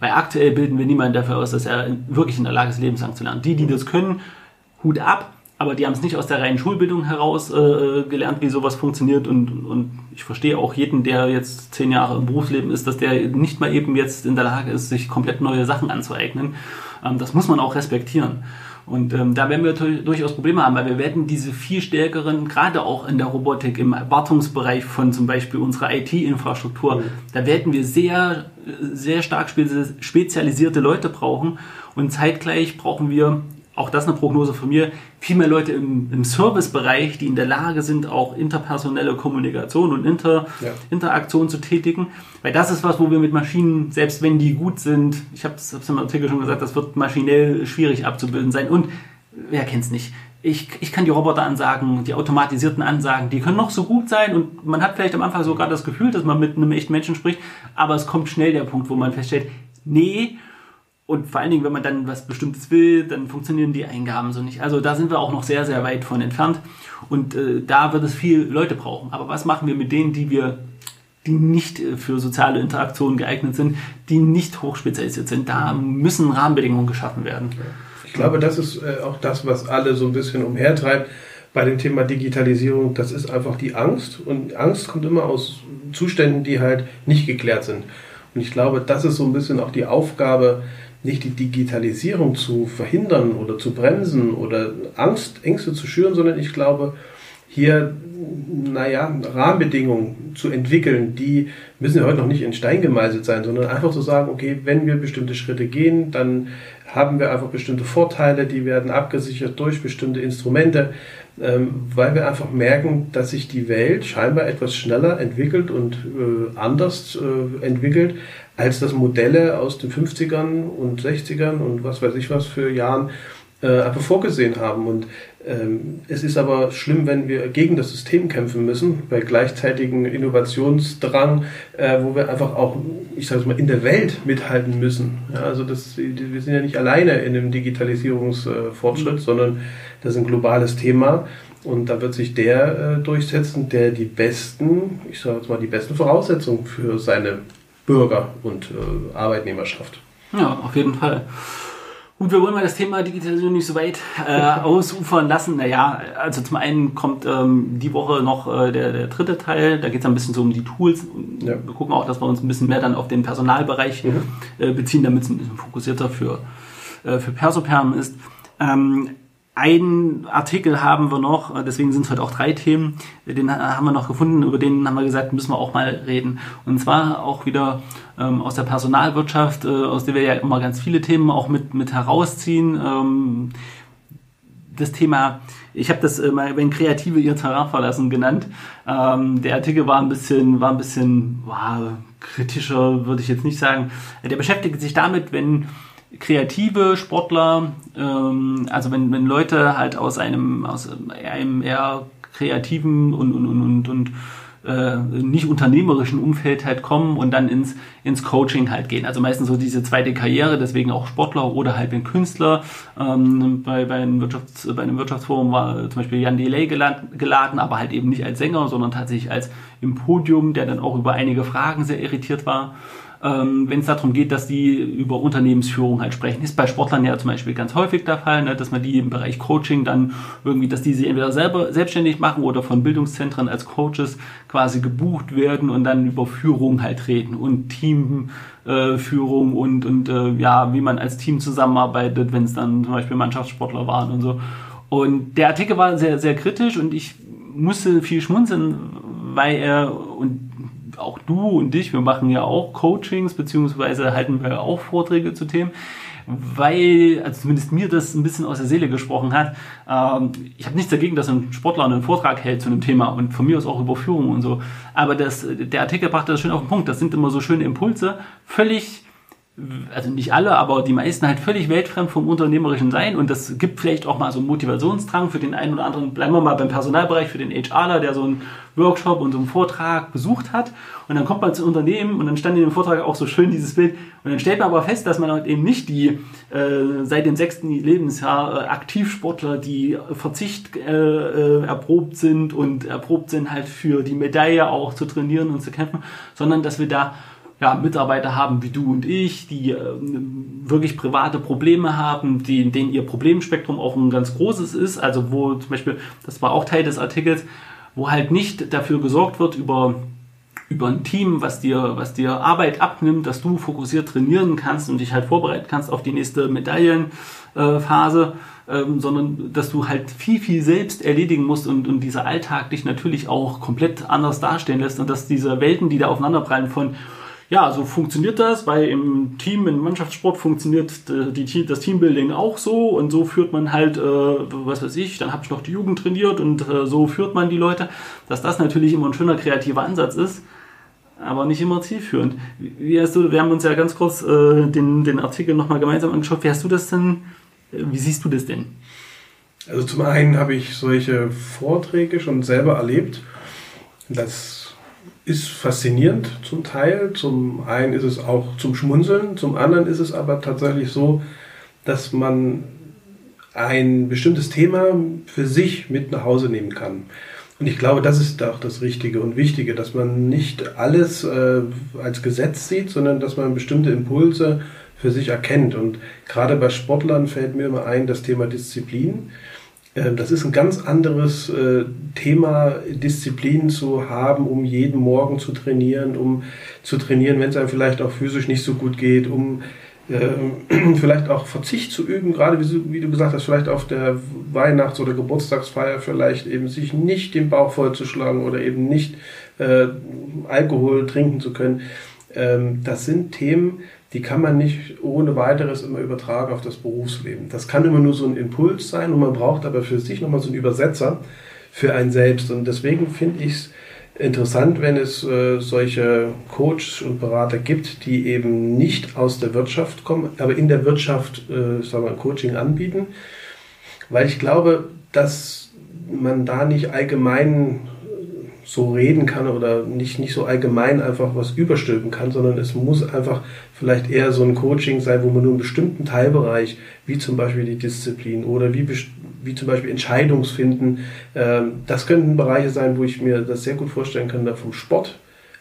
Weil aktuell bilden wir niemanden dafür aus, dass er wirklich in der Lage ist, lebenslang zu lernen. Die, die das können, Hut ab, aber die haben es nicht aus der reinen Schulbildung heraus äh, gelernt, wie sowas funktioniert. Und, und ich verstehe auch jeden, der jetzt zehn Jahre im Berufsleben ist, dass der nicht mal eben jetzt in der Lage ist, sich komplett neue Sachen anzueignen. Ähm, das muss man auch respektieren. Und ähm, da werden wir durchaus Probleme haben, weil wir werden diese viel stärkeren, gerade auch in der Robotik, im Wartungsbereich von zum Beispiel unserer IT-Infrastruktur, mhm. da werden wir sehr, sehr stark spezialisierte Leute brauchen. Und zeitgleich brauchen wir auch das eine Prognose von mir, viel mehr Leute im, im Servicebereich, die in der Lage sind, auch interpersonelle Kommunikation und Inter, ja. Interaktion zu tätigen. Weil das ist was, wo wir mit Maschinen, selbst wenn die gut sind, ich habe es im Artikel schon gesagt, das wird maschinell schwierig abzubilden sein. Und wer kennt es nicht? Ich, ich kann die Roboteransagen, die automatisierten Ansagen, die können noch so gut sein und man hat vielleicht am Anfang sogar das Gefühl, dass man mit einem echten Menschen spricht, aber es kommt schnell der Punkt, wo man feststellt, nee, und vor allen Dingen, wenn man dann was Bestimmtes will, dann funktionieren die Eingaben so nicht. Also da sind wir auch noch sehr, sehr weit von entfernt. Und äh, da wird es viel Leute brauchen. Aber was machen wir mit denen, die wir, die nicht äh, für soziale Interaktionen geeignet sind, die nicht hochspezialisiert sind? Da müssen Rahmenbedingungen geschaffen werden. Ich glaube, das ist äh, auch das, was alle so ein bisschen umhertreibt bei dem Thema Digitalisierung. Das ist einfach die Angst. Und Angst kommt immer aus Zuständen, die halt nicht geklärt sind. Und ich glaube, das ist so ein bisschen auch die Aufgabe, nicht die Digitalisierung zu verhindern oder zu bremsen oder Angst, Ängste zu schüren, sondern ich glaube, hier, naja, Rahmenbedingungen zu entwickeln, die müssen ja heute noch nicht in Stein gemeißelt sein, sondern einfach zu sagen, okay, wenn wir bestimmte Schritte gehen, dann haben wir einfach bestimmte Vorteile, die werden abgesichert durch bestimmte Instrumente, weil wir einfach merken, dass sich die Welt scheinbar etwas schneller entwickelt und äh, anders äh, entwickelt, als das Modelle aus den 50ern und 60ern und was weiß ich was für Jahren äh, einfach vorgesehen haben. Und Ähm, es ist aber schlimm, wenn wir gegen das System kämpfen müssen, bei gleichzeitigem Innovationsdrang, äh, wo wir einfach auch, ich sage mal, in der Welt mithalten müssen. Ja, also das, wir sind ja nicht alleine in dem Digitalisierungsfortschritt, mhm. sondern das ist ein globales Thema. Und da wird sich der äh, durchsetzen, der die besten, ich sage jetzt mal, die besten Voraussetzungen für seine Bürger und äh, Arbeitnehmerschaft. Ja, auf jeden Fall. Gut, wir wollen mal das Thema Digitalisierung nicht so weit äh, ausufern lassen. Naja, also zum einen kommt ähm, die Woche noch äh, der, der dritte Teil, da geht es ein bisschen so um die Tools. Ja. Wir gucken auch, dass wir uns ein bisschen mehr dann auf den Personalbereich mhm. äh, beziehen, damit es ein bisschen fokussierter für, äh, für Persoperm ist. Ähm, ein Artikel haben wir noch, deswegen sind es heute auch drei Themen, den haben wir noch gefunden, über den haben wir gesagt, müssen wir auch mal reden. Und zwar auch wieder ähm, aus der Personalwirtschaft, äh, aus der wir ja immer ganz viele Themen auch mit, mit herausziehen. Ähm, das Thema, ich habe das äh, mal, wenn Kreative ihr Terrain verlassen genannt. Ähm, der Artikel war ein bisschen, war ein bisschen wow, kritischer, würde ich jetzt nicht sagen. Der beschäftigt sich damit, wenn kreative Sportler, ähm, also wenn, wenn Leute halt aus einem, aus einem eher kreativen und, und, und, und, und äh, nicht unternehmerischen Umfeld halt kommen und dann ins, ins Coaching halt gehen. Also meistens so diese zweite Karriere, deswegen auch Sportler oder halt ein Künstler. Ähm, bei, bei, einem Wirtschafts-, bei einem Wirtschaftsforum war zum Beispiel Jan Delay geladen, geladen, aber halt eben nicht als Sänger, sondern tatsächlich als im Podium, der dann auch über einige Fragen sehr irritiert war ähm, wenn es darum geht, dass die über Unternehmensführung halt sprechen. Ist bei Sportlern ja zum Beispiel ganz häufig der Fall, ne, dass man die im Bereich Coaching dann irgendwie, dass die sich entweder selber selbstständig machen oder von Bildungszentren als Coaches quasi gebucht werden und dann über Führung halt reden und Teamführung äh, und, und äh, ja, wie man als Team zusammenarbeitet, wenn es dann zum Beispiel Mannschaftssportler waren und so. Und der Artikel war sehr, sehr kritisch und ich musste viel schmunzeln, weil er, und auch du und dich, wir machen ja auch Coachings, beziehungsweise halten wir auch Vorträge zu Themen, weil, also zumindest mir das ein bisschen aus der Seele gesprochen hat. Ähm, ich habe nichts dagegen, dass ein Sportler einen Vortrag hält zu einem Thema und von mir aus auch Überführung und so. Aber das, der Artikel brachte das schön auf den Punkt. Das sind immer so schöne Impulse, völlig also nicht alle, aber die meisten halt völlig weltfremd vom unternehmerischen Sein. Und das gibt vielleicht auch mal so einen Motivationsdrang für den einen oder anderen. Bleiben wir mal beim Personalbereich für den HRler, der so einen Workshop und so einen Vortrag besucht hat. Und dann kommt man zu Unternehmen und dann stand in dem Vortrag auch so schön dieses Bild. Und dann stellt man aber fest, dass man halt eben nicht die äh, seit dem sechsten Lebensjahr äh, Aktivsportler, die Verzicht äh, äh, erprobt sind und erprobt sind halt für die Medaille auch zu trainieren und zu kämpfen, sondern dass wir da ja, Mitarbeiter haben wie du und ich, die äh, wirklich private Probleme haben, die, denen ihr Problemspektrum auch ein ganz großes ist. Also wo zum Beispiel, das war auch Teil des Artikels, wo halt nicht dafür gesorgt wird über über ein Team, was dir, was dir Arbeit abnimmt, dass du fokussiert trainieren kannst und dich halt vorbereiten kannst auf die nächste Medaillenphase, äh, ähm, sondern dass du halt viel, viel selbst erledigen musst und, und dieser Alltag dich natürlich auch komplett anders dastehen lässt und dass diese Welten, die da aufeinanderprallen von ja, so funktioniert das, weil im Team, im Mannschaftssport funktioniert äh, die, das Teambuilding auch so und so führt man halt, äh, was weiß ich, dann habe ich noch die Jugend trainiert und äh, so führt man die Leute, dass das natürlich immer ein schöner kreativer Ansatz ist, aber nicht immer zielführend. Wie hast du, wir haben uns ja ganz kurz äh, den, den Artikel nochmal gemeinsam angeschaut, wie hast du das denn, wie siehst du das denn? Also zum einen habe ich solche Vorträge schon selber erlebt, das ist faszinierend zum Teil. Zum einen ist es auch zum Schmunzeln, zum anderen ist es aber tatsächlich so, dass man ein bestimmtes Thema für sich mit nach Hause nehmen kann. Und ich glaube, das ist auch das Richtige und Wichtige, dass man nicht alles äh, als Gesetz sieht, sondern dass man bestimmte Impulse für sich erkennt. Und gerade bei Sportlern fällt mir immer ein das Thema Disziplin. Ähm, das ist ein ganz anderes äh, Thema, Disziplin zu haben, um jeden Morgen zu trainieren, um zu trainieren, wenn es einem vielleicht auch physisch nicht so gut geht, um äh, vielleicht auch Verzicht zu üben, gerade wie, wie, du gesagt hast, vielleicht auf der Weihnachts- oder Geburtstagsfeier vielleicht eben sich nicht den Bauch vollzuschlagen oder eben nicht äh, Alkohol trinken zu können. Ähm, das sind Themen, die kann man nicht ohne weiteres immer übertragen auf das Berufsleben. Das kann immer nur so ein Impuls sein und man braucht aber für sich nochmal so einen Übersetzer für ein selbst. Und deswegen finde ich es interessant, wenn es äh, solche Coaches und Berater gibt, die eben nicht aus der Wirtschaft kommen, aber in der Wirtschaft äh, sagen wir, Coaching anbieten. weil ich glaube, dass man da nicht allgemein so reden kann oder nicht, nicht so allgemein einfach was überstülpen kann, sondern es muss einfach vielleicht eher so ein Coaching sein, wo man nur einen bestimmten Teilbereich, wie zum Beispiel die Disziplin oder wie, wie zum Beispiel Entscheidungsfinden, ähm, das könnten Bereiche sein, wo ich mir das sehr gut vorstellen kann, da vom Sport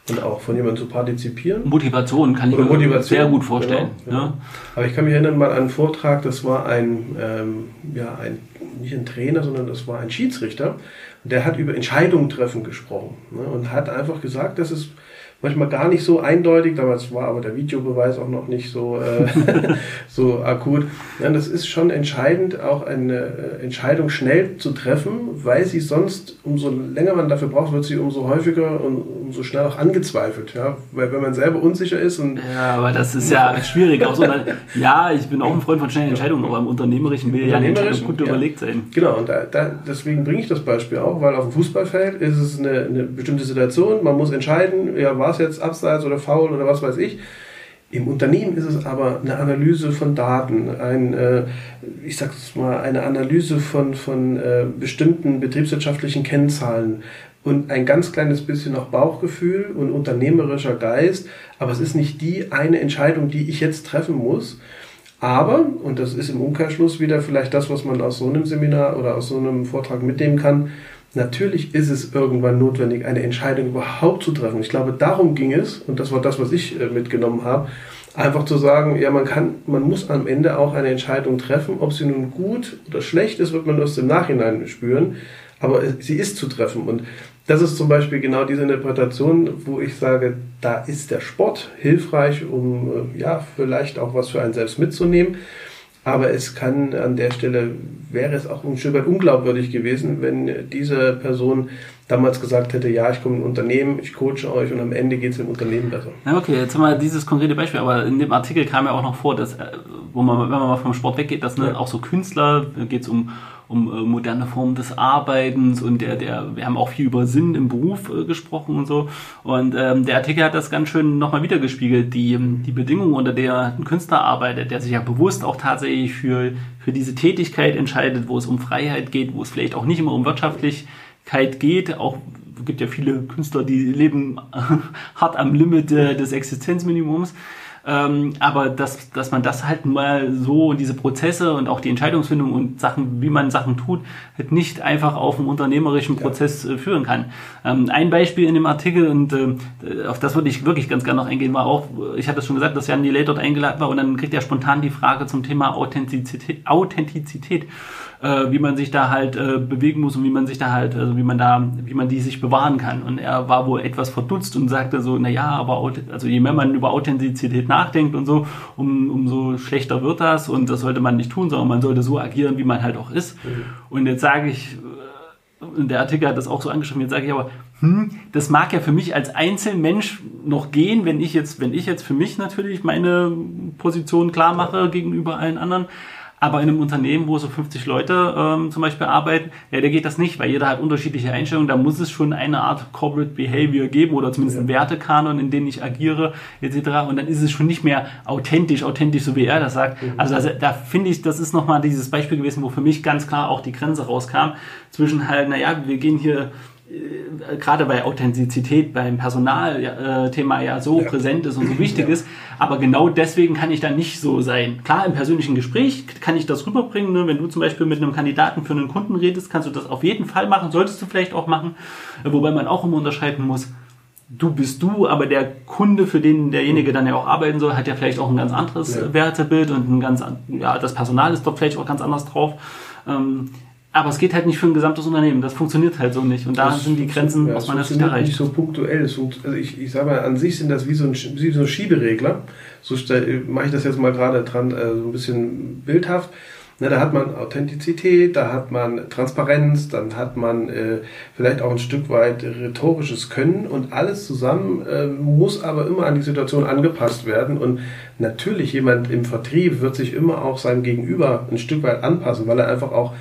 und auch von jemandem zu partizipieren. Motivation kann ich mir Motivation, sehr gut vorstellen. Genau, ja. Aber ich kann mich erinnern mal an einen Vortrag, das war ein, ähm, ja, ein, nicht ein Trainer, sondern das war ein Schiedsrichter. Der hat über Entscheidungen treffen gesprochen ne, und hat einfach gesagt, dass es manchmal gar nicht so eindeutig, damals war aber der Videobeweis auch noch nicht so, äh, so akut. Ja, das ist schon entscheidend, auch eine äh, Entscheidung schnell zu treffen, weil sie sonst, umso länger man dafür braucht, wird sie umso häufiger und umso schneller auch angezweifelt. Ja? Weil wenn man selber unsicher ist und. Ja, aber das ist ja schwierig. Auch so, ja, ich bin auch ein Freund von schnellen Entscheidungen, aber im Unternehmerischen will ja eine Entscheidung gut ja. überlegt sein. Genau, und da, da, deswegen bringe ich das Beispiel auch, weil auf dem Fußballfeld ist es eine, eine bestimmte Situation, man muss entscheiden, ja, war es jetzt abseits oder faul oder was weiß ich. Im Unternehmen ist es aber eine Analyse von Daten, ein, äh, ich sag's mal, eine Analyse von, von äh, bestimmten betriebswirtschaftlichen Kennzahlen und ein ganz kleines bisschen auch Bauchgefühl und unternehmerischer Geist. Aber es ist nicht die eine Entscheidung, die ich jetzt treffen muss. Aber, und das ist im Umkehrschluss wieder vielleicht das, was man aus so einem Seminar oder aus so einem Vortrag mitnehmen kann, Natürlich ist es irgendwann notwendig, eine Entscheidung überhaupt zu treffen. Ich glaube, darum ging es, und das war das, was ich äh, mitgenommen habe, einfach zu sagen, ja, man kann, man muss am Ende auch eine Entscheidung treffen, ob sie nun gut oder schlecht ist, wird man erst im Nachhinein spüren, aber sie ist zu treffen. Und das ist zum Beispiel genau diese Interpretation, wo ich sage, da ist der Sport hilfreich, um äh, ja, vielleicht auch was für einen selbst mitzunehmen. Aber es kann an der Stelle, wäre es auch ein Stück weit unglaubwürdig gewesen, wenn diese Person damals gesagt hätte, ja, ich komme in ein Unternehmen, ich coache euch und am Ende geht es dem Unternehmen besser. Ja, okay, jetzt haben wir dieses konkrete Beispiel, aber in dem Artikel kam ja auch noch vor, dass, äh, wo man, wenn man mal vom Sport weggeht, dass ne, ja. auch so Künstler, geht es um um äh, moderne Formen des Arbeitens und der, der, wir haben auch viel über Sinn im Beruf äh, gesprochen und so. Und ähm, der Artikel hat das ganz schön nochmal wiedergespiegelt, die, die Bedingungen, unter der ein Künstler arbeitet, der sich ja bewusst auch tatsächlich für, für diese Tätigkeit entscheidet, wo es um Freiheit geht, wo es vielleicht auch nicht immer um Wirtschaftlichkeit geht, auch gibt ja viele Künstler, die leben hart am Limit äh, des Existenzminimums. Ähm, aber dass, dass man das halt mal so und diese Prozesse und auch die Entscheidungsfindung und Sachen, wie man Sachen tut, halt nicht einfach auf einen unternehmerischen Prozess äh, führen kann. Ähm, ein Beispiel in dem Artikel, und äh, auf das würde ich wirklich ganz gerne noch eingehen, war auch, ich hatte es schon gesagt, dass Jan Delay dort eingeladen war und dann kriegt er spontan die Frage zum Thema Authentizität. Authentizität äh, wie man sich da halt äh, bewegen muss und wie man sich da halt, also wie man da, wie man die sich bewahren kann. Und er war wohl etwas verdutzt und sagte so, na ja, aber also je mehr man über Authentizität nachdenkt und so, um, umso schlechter wird das und das sollte man nicht tun, sondern man sollte so agieren, wie man halt auch ist. Mhm. Und jetzt sage ich, äh, und der Artikel hat das auch so angeschrieben, jetzt sage ich aber, hm, das mag ja für mich als Einzelmensch noch gehen, wenn ich jetzt, wenn ich jetzt für mich natürlich meine Position klar mache gegenüber allen anderen. Aber in einem Unternehmen, wo so 50 Leute ähm, zum Beispiel arbeiten, ja, da geht das nicht, weil jeder hat unterschiedliche Einstellungen. Da muss es schon eine Art Corporate Behavior geben oder zumindest einen Wertekanon, in dem ich agiere, etc. Und dann ist es schon nicht mehr authentisch, authentisch, so wie er das sagt. Mhm. Also, also da finde ich, das ist nochmal dieses Beispiel gewesen, wo für mich ganz klar auch die Grenze rauskam zwischen halt, naja, wir gehen hier äh, gerade bei Authentizität beim Personalthema ja so ja. präsent ist und so wichtig ja. ist. Aber genau deswegen kann ich da nicht so sein. Klar, im persönlichen Gespräch kann ich das rüberbringen. Ne? Wenn du zum Beispiel mit einem Kandidaten für einen Kunden redest, kannst du das auf jeden Fall machen, solltest du vielleicht auch machen. Wobei man auch immer unterscheiden muss, du bist du, aber der Kunde, für den derjenige dann ja auch arbeiten soll, hat ja vielleicht auch ein ganz anderes ja. Wertebild und ein ganz, ja, das Personal ist doch vielleicht auch ganz anders drauf. Ähm, aber es geht halt nicht für ein gesamtes Unternehmen. Das funktioniert halt so nicht. Und da das sind die Grenzen ja, aus meiner Sicht erreicht. nicht so punktuell. Also ich, ich sage mal, an sich sind das wie so ein, wie so ein Schieberegler. So mache ich das jetzt mal gerade dran, äh, so ein bisschen bildhaft. Na, da hat man Authentizität, da hat man Transparenz, dann hat man äh, vielleicht auch ein Stück weit rhetorisches Können und alles zusammen äh, muss aber immer an die Situation angepasst werden. Und natürlich jemand im Vertrieb wird sich immer auch seinem Gegenüber ein Stück weit anpassen, weil er einfach auch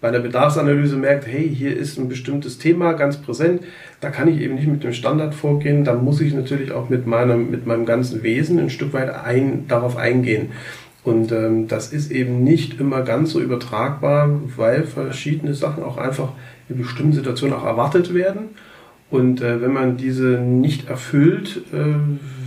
bei der Bedarfsanalyse merkt, hey, hier ist ein bestimmtes Thema ganz präsent, da kann ich eben nicht mit dem Standard vorgehen, da muss ich natürlich auch mit meinem, mit meinem ganzen Wesen ein Stück weit ein, darauf eingehen. Und ähm, das ist eben nicht immer ganz so übertragbar, weil verschiedene Sachen auch einfach in bestimmten Situationen auch erwartet werden. Und äh, wenn man diese nicht erfüllt, äh,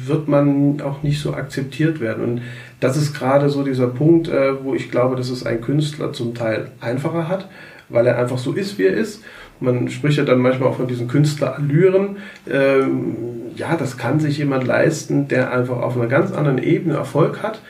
wird man auch nicht so akzeptiert werden. Und das ist gerade so dieser Punkt, äh, wo ich glaube, dass es ein Künstler zum Teil einfacher hat, weil er einfach so ist, wie er ist. Man spricht ja dann manchmal auch von diesen Künstlerallüren. Ähm, ja, das kann sich jemand leisten, der einfach auf einer ganz anderen Ebene Erfolg hat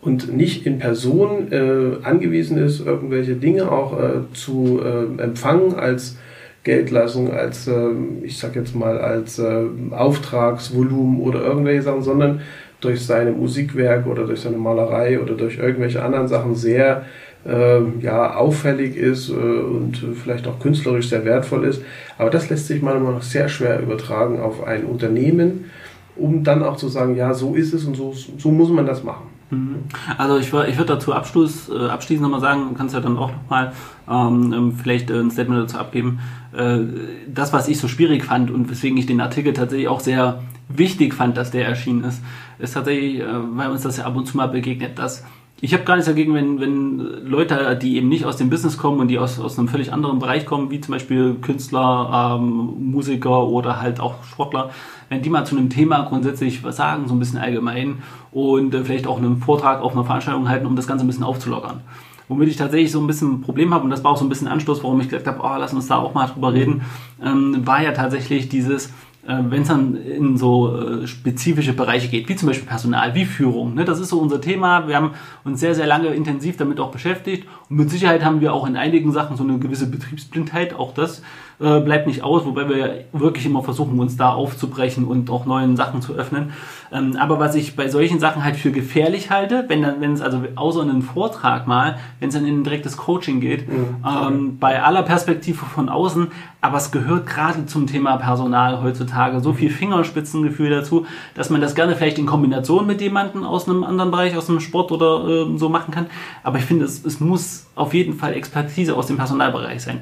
und nicht in Person äh, angewiesen ist, irgendwelche Dinge auch äh, zu empfangen als Geldleistung, als, ähm, ich sag jetzt mal, als äh, Auftragsvolumen oder irgendwelche Sachen, sondern durch seine Musikwerk oder durch seine Malerei oder durch irgendwelche anderen Sachen sehr äh, ja, auffällig ist äh, und vielleicht auch künstlerisch sehr wertvoll ist. Aber das lässt sich manchmal noch sehr schwer übertragen auf ein Unternehmen, um dann auch zu sagen, ja, so ist es und so, so muss man das machen. Mhm. Also ich, ich würde dazu Abschluss, äh, abschließend nochmal sagen, du kannst ja dann auch nochmal ähm, ähm, vielleicht äh, ein Statement dazu abgeben. Äh, das, was ich so schwierig fand und weswegen ich den Artikel tatsächlich auch sehr wichtig fand, dass der erschienen ist, ist tatsächlich, äh, weil uns das ja ab und zu mal begegnet, dass ich habe gar nichts dagegen, wenn, wenn Leute, die eben nicht aus dem Business kommen und die aus, aus einem völlig anderen Bereich kommen, wie zum Beispiel Künstler, ähm, Musiker oder halt auch Sportler, wenn die mal zu einem Thema grundsätzlich was sagen, so ein bisschen allgemein und äh, vielleicht auch einen Vortrag auf einer Veranstaltung halten, um das Ganze ein bisschen aufzulockern. Womit ich tatsächlich so ein bisschen ein Problem habe, und das war auch so ein bisschen Anstoß, warum ich gesagt habe, oh, lass uns da auch mal drüber reden, ähm, war ja tatsächlich dieses, wenn es dann in so äh, spezifische Bereiche geht, wie zum Beispiel Personal, wie Führung. Ne? Das ist so unser Thema. Wir haben uns sehr, sehr lange intensiv damit auch beschäftigt. Und mit Sicherheit haben wir auch in einigen Sachen so eine gewisse Betriebsblindheit. Auch das äh, bleibt nicht aus, wobei wir wirklich immer versuchen, uns da aufzubrechen und auch neuen Sachen zu öffnen. Ähm, aber was ich bei solchen Sachen halt für gefährlich halte, wenn dann, wenn es also außer einen Vortrag mal, wenn es dann in ein direktes Coaching geht, mhm. ähm, bei aller Perspektive von außen, aber es gehört gerade zum Thema Personal heutzutage so viel Fingerspitzengefühl dazu, dass man das gerne vielleicht in Kombination mit jemandem aus einem anderen Bereich, aus einem Sport oder äh, so machen kann. Aber ich finde, es, es muss auf jeden Fall Expertise aus dem Personalbereich sein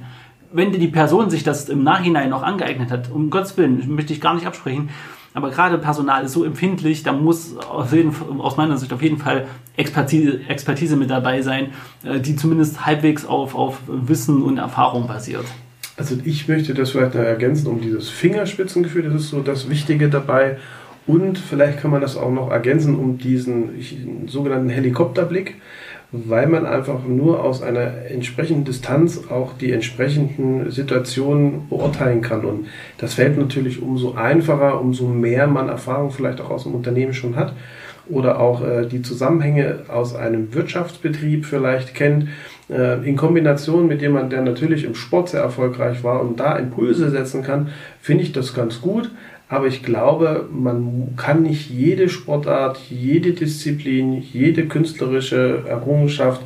wenn die Person sich das im Nachhinein noch angeeignet hat, um Gottes Willen, möchte ich gar nicht absprechen, aber gerade Personal ist so empfindlich, da muss jeden, aus meiner Sicht auf jeden Fall Expertise, Expertise mit dabei sein, äh, die zumindest halbwegs auf, auf Wissen und Erfahrung basiert. Also ich möchte das vielleicht noch ergänzen um dieses Fingerspitzengefühl, das ist so das Wichtige dabei. Und vielleicht kann man das auch noch ergänzen um diesen sogenannten Helikopterblick weil man einfach nur aus einer entsprechenden Distanz auch die entsprechenden Situationen beurteilen kann. Und das fällt natürlich umso einfacher, umso mehr man Erfahrung vielleicht auch aus dem Unternehmen schon hat oder auch äh, die Zusammenhänge aus einem Wirtschaftsbetrieb vielleicht kennt, äh, in Kombination mit jemandem, der natürlich im Sport sehr erfolgreich war und da Impulse setzen kann, finde ich das ganz gut. Aber ich glaube, man kann nicht jede Sportart, jede Disziplin, jede künstlerische Errungenschaft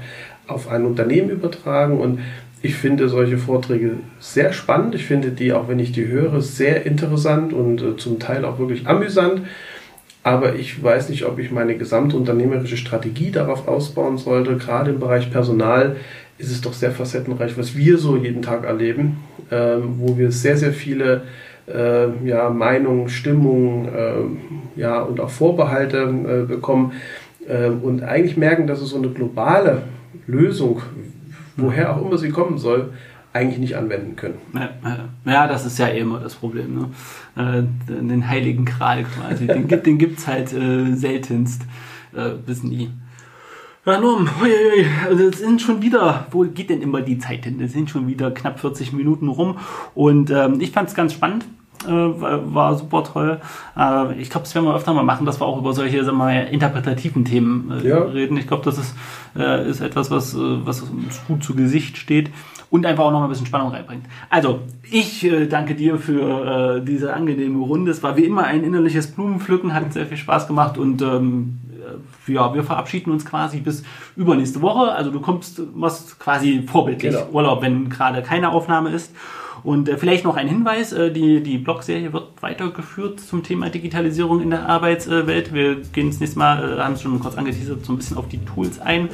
auf ein Unternehmen übertragen. Und ich finde solche Vorträge sehr spannend. Ich finde die, auch wenn ich die höre, sehr interessant und äh, zum Teil auch wirklich amüsant. Aber ich weiß nicht, ob ich meine gesamte unternehmerische Strategie darauf ausbauen sollte. Gerade im Bereich Personal ist es doch sehr facettenreich, was wir so jeden Tag erleben, ähm, wo wir sehr, sehr viele äh, ja, Meinungen, Stimmungen äh, ja, und auch Vorbehalte äh, bekommen äh, und eigentlich merken, dass es so eine globale Lösung, woher auch immer sie kommen soll, eigentlich nicht anwenden können. Ja, das ist ja eh immer das Problem. Ne? Äh, den heiligen Kral quasi, den, den gibt es halt äh, seltenst bis nie. Ja, Norm, also es sind schon wieder, wo geht denn immer die Zeit hin? Es sind schon wieder knapp 40 Minuten rum und ähm, ich fand es ganz spannend. Äh, war super toll. Äh, ich glaube, das werden wir öfter mal machen, dass wir auch über solche sagen wir mal, interpretativen Themen äh, ja. reden. Ich glaube, das ist, äh, ist etwas, was, äh, was uns gut zu Gesicht steht und einfach auch noch mal ein bisschen Spannung reinbringt. Also, ich äh, danke dir für diese angenehme Runde. Es war wie immer ein innerliches Blumenpflücken, hat sehr viel Spaß gemacht und ähm, ja, wir verabschieden uns quasi bis übernächste Woche. Also du kommst, machst quasi vorbildlich genau. Urlaub, wenn gerade keine Aufnahme ist. Und äh, vielleicht noch ein Hinweis, äh, die, die Blog-Serie wird weitergeführt zum Thema Digitalisierung in der Arbeitswelt. Wir gehen das nächste Mal, äh, haben es schon kurz angeteasert, so ein bisschen auf die Tools ein,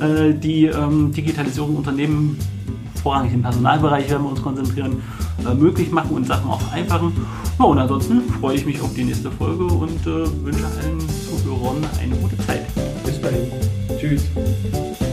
äh, die ähm, Digitalisierung Unternehmen, vorrangig im Personalbereich werden wir uns konzentrieren, äh, möglich machen und Sachen auch vereinfachen. Ja, und ansonsten freue ich mich auf die nächste Folge und äh, wünsche allen Zuhörern eine gute Zeit. Bis dahin. Tschüss. Tschüss.